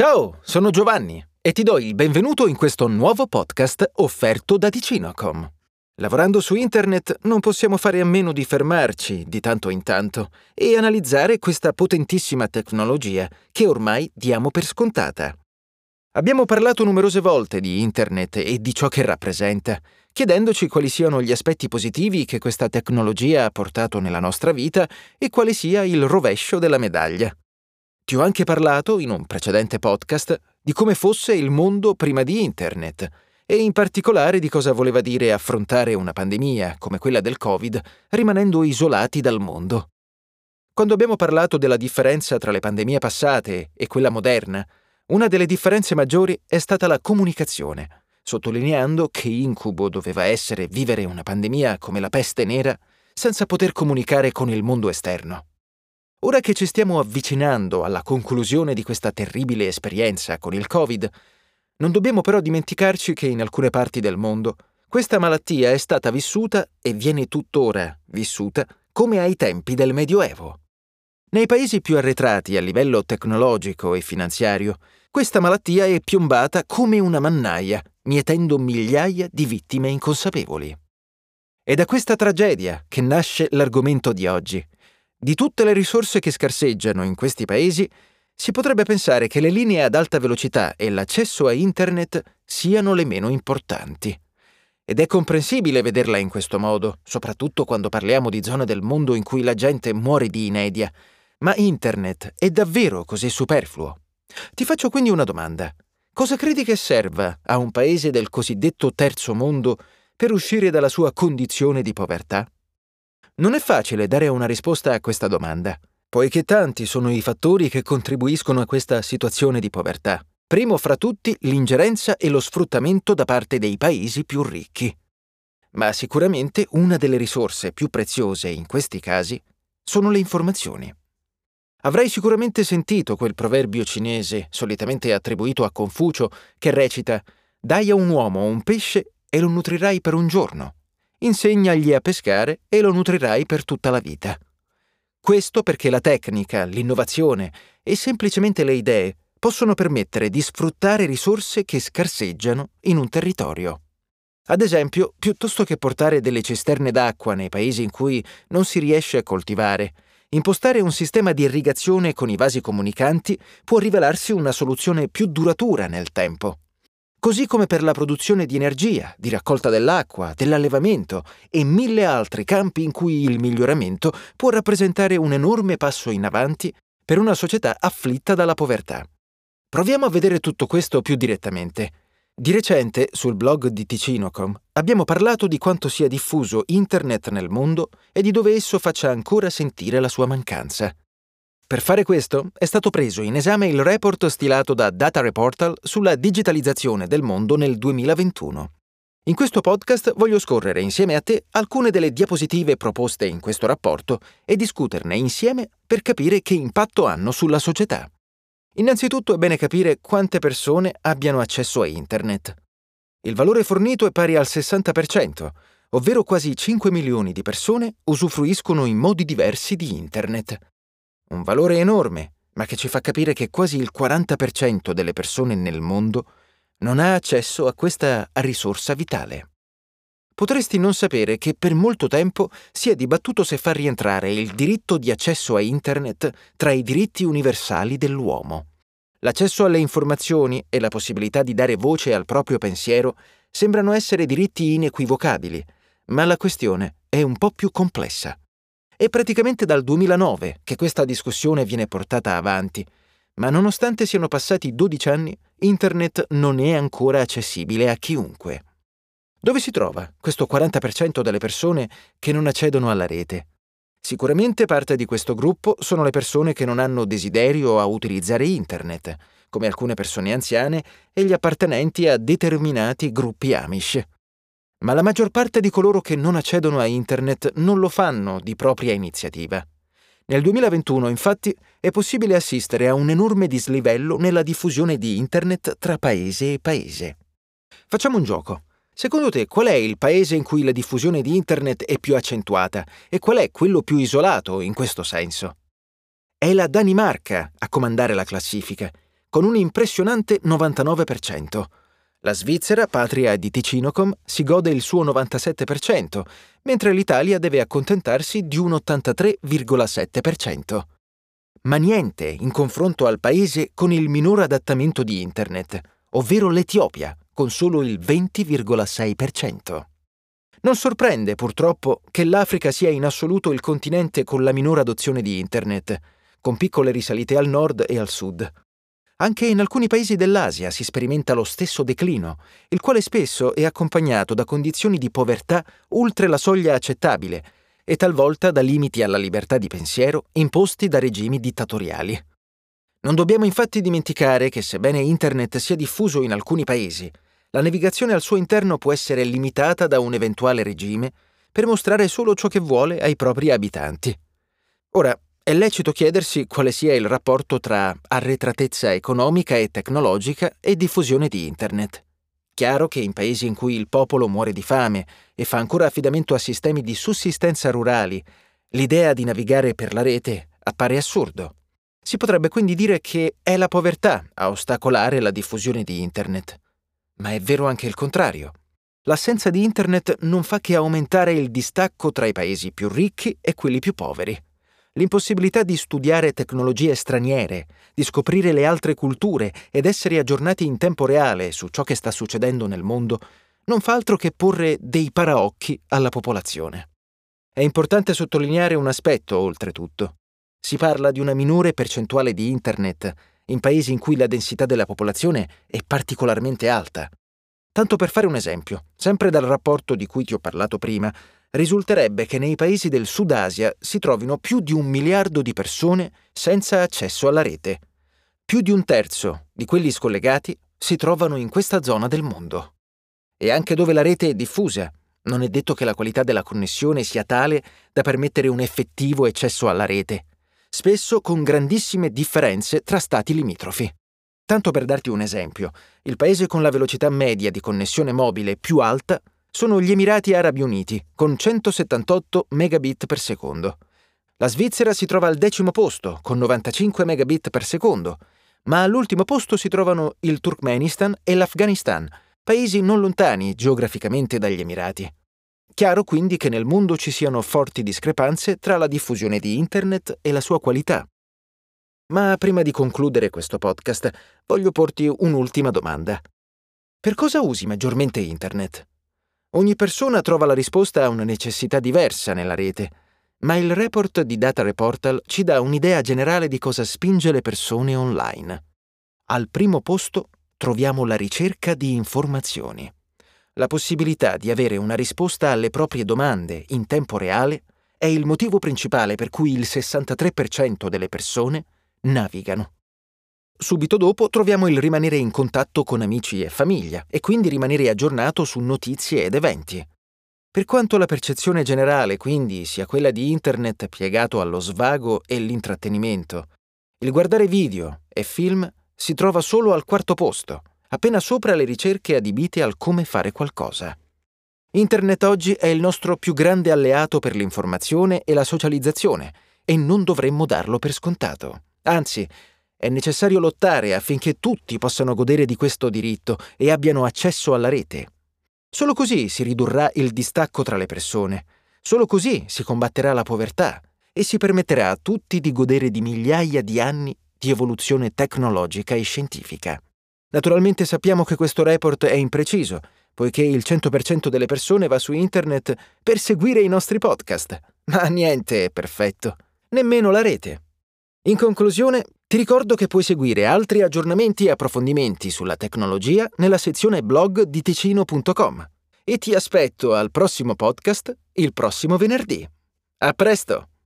Ciao, sono Giovanni e ti do il benvenuto in questo nuovo podcast offerto da Ticinocom. Lavorando su internet non possiamo fare a meno di fermarci di tanto in tanto e analizzare questa potentissima tecnologia che ormai diamo per scontata. Abbiamo parlato numerose volte di internet e di ciò che rappresenta, chiedendoci quali siano gli aspetti positivi che questa tecnologia ha portato nella nostra vita e quale sia il rovescio della medaglia. Ti ho anche parlato, in un precedente podcast, di come fosse il mondo prima di Internet e in particolare di cosa voleva dire affrontare una pandemia come quella del Covid rimanendo isolati dal mondo. Quando abbiamo parlato della differenza tra le pandemie passate e quella moderna, una delle differenze maggiori è stata la comunicazione, sottolineando che incubo doveva essere vivere una pandemia come la peste nera senza poter comunicare con il mondo esterno. Ora che ci stiamo avvicinando alla conclusione di questa terribile esperienza con il Covid, non dobbiamo però dimenticarci che in alcune parti del mondo questa malattia è stata vissuta e viene tuttora vissuta come ai tempi del Medioevo. Nei paesi più arretrati a livello tecnologico e finanziario, questa malattia è piombata come una mannaia, mietendo migliaia di vittime inconsapevoli. È da questa tragedia che nasce l'argomento di oggi, di tutte le risorse che scarseggiano in questi paesi, si potrebbe pensare che le linee ad alta velocità e l'accesso a Internet siano le meno importanti. Ed è comprensibile vederla in questo modo, soprattutto quando parliamo di zone del mondo in cui la gente muore di inedia. Ma Internet è davvero così superfluo? Ti faccio quindi una domanda. Cosa credi che serva a un paese del cosiddetto terzo mondo per uscire dalla sua condizione di povertà? Non è facile dare una risposta a questa domanda, poiché tanti sono i fattori che contribuiscono a questa situazione di povertà. Primo fra tutti l'ingerenza e lo sfruttamento da parte dei paesi più ricchi. Ma sicuramente una delle risorse più preziose in questi casi sono le informazioni. Avrai sicuramente sentito quel proverbio cinese, solitamente attribuito a Confucio, che recita Dai a un uomo un pesce e lo nutrirai per un giorno insegnagli a pescare e lo nutrirai per tutta la vita. Questo perché la tecnica, l'innovazione e semplicemente le idee possono permettere di sfruttare risorse che scarseggiano in un territorio. Ad esempio, piuttosto che portare delle cisterne d'acqua nei paesi in cui non si riesce a coltivare, impostare un sistema di irrigazione con i vasi comunicanti può rivelarsi una soluzione più duratura nel tempo così come per la produzione di energia, di raccolta dell'acqua, dell'allevamento e mille altri campi in cui il miglioramento può rappresentare un enorme passo in avanti per una società afflitta dalla povertà. Proviamo a vedere tutto questo più direttamente. Di recente, sul blog di Ticinocom, abbiamo parlato di quanto sia diffuso Internet nel mondo e di dove esso faccia ancora sentire la sua mancanza. Per fare questo è stato preso in esame il report stilato da Data Reportal sulla digitalizzazione del mondo nel 2021. In questo podcast voglio scorrere insieme a te alcune delle diapositive proposte in questo rapporto e discuterne insieme per capire che impatto hanno sulla società. Innanzitutto è bene capire quante persone abbiano accesso a Internet. Il valore fornito è pari al 60%, ovvero quasi 5 milioni di persone usufruiscono in modi diversi di Internet. Un valore enorme, ma che ci fa capire che quasi il 40% delle persone nel mondo non ha accesso a questa risorsa vitale. Potresti non sapere che per molto tempo si è dibattuto se far rientrare il diritto di accesso a Internet tra i diritti universali dell'uomo. L'accesso alle informazioni e la possibilità di dare voce al proprio pensiero sembrano essere diritti inequivocabili, ma la questione è un po' più complessa. È praticamente dal 2009 che questa discussione viene portata avanti, ma nonostante siano passati 12 anni, Internet non è ancora accessibile a chiunque. Dove si trova questo 40% delle persone che non accedono alla rete? Sicuramente parte di questo gruppo sono le persone che non hanno desiderio a utilizzare Internet, come alcune persone anziane e gli appartenenti a determinati gruppi Amish. Ma la maggior parte di coloro che non accedono a Internet non lo fanno di propria iniziativa. Nel 2021, infatti, è possibile assistere a un enorme dislivello nella diffusione di Internet tra paese e paese. Facciamo un gioco. Secondo te qual è il paese in cui la diffusione di Internet è più accentuata e qual è quello più isolato in questo senso? È la Danimarca a comandare la classifica, con un impressionante 99%. La Svizzera, patria di Ticinocom, si gode il suo 97%, mentre l'Italia deve accontentarsi di un 83,7%. Ma niente in confronto al paese con il minor adattamento di Internet, ovvero l'Etiopia, con solo il 20,6%. Non sorprende, purtroppo, che l'Africa sia in assoluto il continente con la minore adozione di Internet, con piccole risalite al nord e al sud. Anche in alcuni paesi dell'Asia si sperimenta lo stesso declino, il quale spesso è accompagnato da condizioni di povertà oltre la soglia accettabile e talvolta da limiti alla libertà di pensiero imposti da regimi dittatoriali. Non dobbiamo infatti dimenticare che sebbene Internet sia diffuso in alcuni paesi, la navigazione al suo interno può essere limitata da un eventuale regime per mostrare solo ciò che vuole ai propri abitanti. Ora, è lecito chiedersi quale sia il rapporto tra arretratezza economica e tecnologica e diffusione di Internet. Chiaro che in paesi in cui il popolo muore di fame e fa ancora affidamento a sistemi di sussistenza rurali, l'idea di navigare per la rete appare assurdo. Si potrebbe quindi dire che è la povertà a ostacolare la diffusione di Internet. Ma è vero anche il contrario. L'assenza di Internet non fa che aumentare il distacco tra i paesi più ricchi e quelli più poveri. L'impossibilità di studiare tecnologie straniere, di scoprire le altre culture ed essere aggiornati in tempo reale su ciò che sta succedendo nel mondo non fa altro che porre dei paraocchi alla popolazione. È importante sottolineare un aspetto, oltretutto. Si parla di una minore percentuale di Internet in paesi in cui la densità della popolazione è particolarmente alta. Tanto per fare un esempio, sempre dal rapporto di cui ti ho parlato prima, risulterebbe che nei paesi del Sud Asia si trovino più di un miliardo di persone senza accesso alla rete. Più di un terzo di quelli scollegati si trovano in questa zona del mondo. E anche dove la rete è diffusa, non è detto che la qualità della connessione sia tale da permettere un effettivo accesso alla rete spesso con grandissime differenze tra stati limitrofi. Tanto per darti un esempio, il paese con la velocità media di connessione mobile più alta sono gli Emirati Arabi Uniti, con 178 megabit per secondo. La Svizzera si trova al decimo posto, con 95 megabit per secondo, ma all'ultimo posto si trovano il Turkmenistan e l'Afghanistan, paesi non lontani geograficamente dagli Emirati. Chiaro quindi che nel mondo ci siano forti discrepanze tra la diffusione di Internet e la sua qualità. Ma prima di concludere questo podcast, voglio porti un'ultima domanda. Per cosa usi maggiormente Internet? Ogni persona trova la risposta a una necessità diversa nella rete, ma il report di Data Reportal ci dà un'idea generale di cosa spinge le persone online. Al primo posto troviamo la ricerca di informazioni. La possibilità di avere una risposta alle proprie domande in tempo reale è il motivo principale per cui il 63% delle persone navigano. Subito dopo troviamo il rimanere in contatto con amici e famiglia e quindi rimanere aggiornato su notizie ed eventi. Per quanto la percezione generale quindi sia quella di Internet piegato allo svago e l'intrattenimento, il guardare video e film si trova solo al quarto posto, appena sopra le ricerche adibite al come fare qualcosa. Internet oggi è il nostro più grande alleato per l'informazione e la socializzazione e non dovremmo darlo per scontato. Anzi, è necessario lottare affinché tutti possano godere di questo diritto e abbiano accesso alla rete. Solo così si ridurrà il distacco tra le persone, solo così si combatterà la povertà e si permetterà a tutti di godere di migliaia di anni di evoluzione tecnologica e scientifica. Naturalmente sappiamo che questo report è impreciso, poiché il 100% delle persone va su internet per seguire i nostri podcast. Ma niente è perfetto, nemmeno la rete. In conclusione, ti ricordo che puoi seguire altri aggiornamenti e approfondimenti sulla tecnologia nella sezione blog di ticino.com e ti aspetto al prossimo podcast il prossimo venerdì. A presto!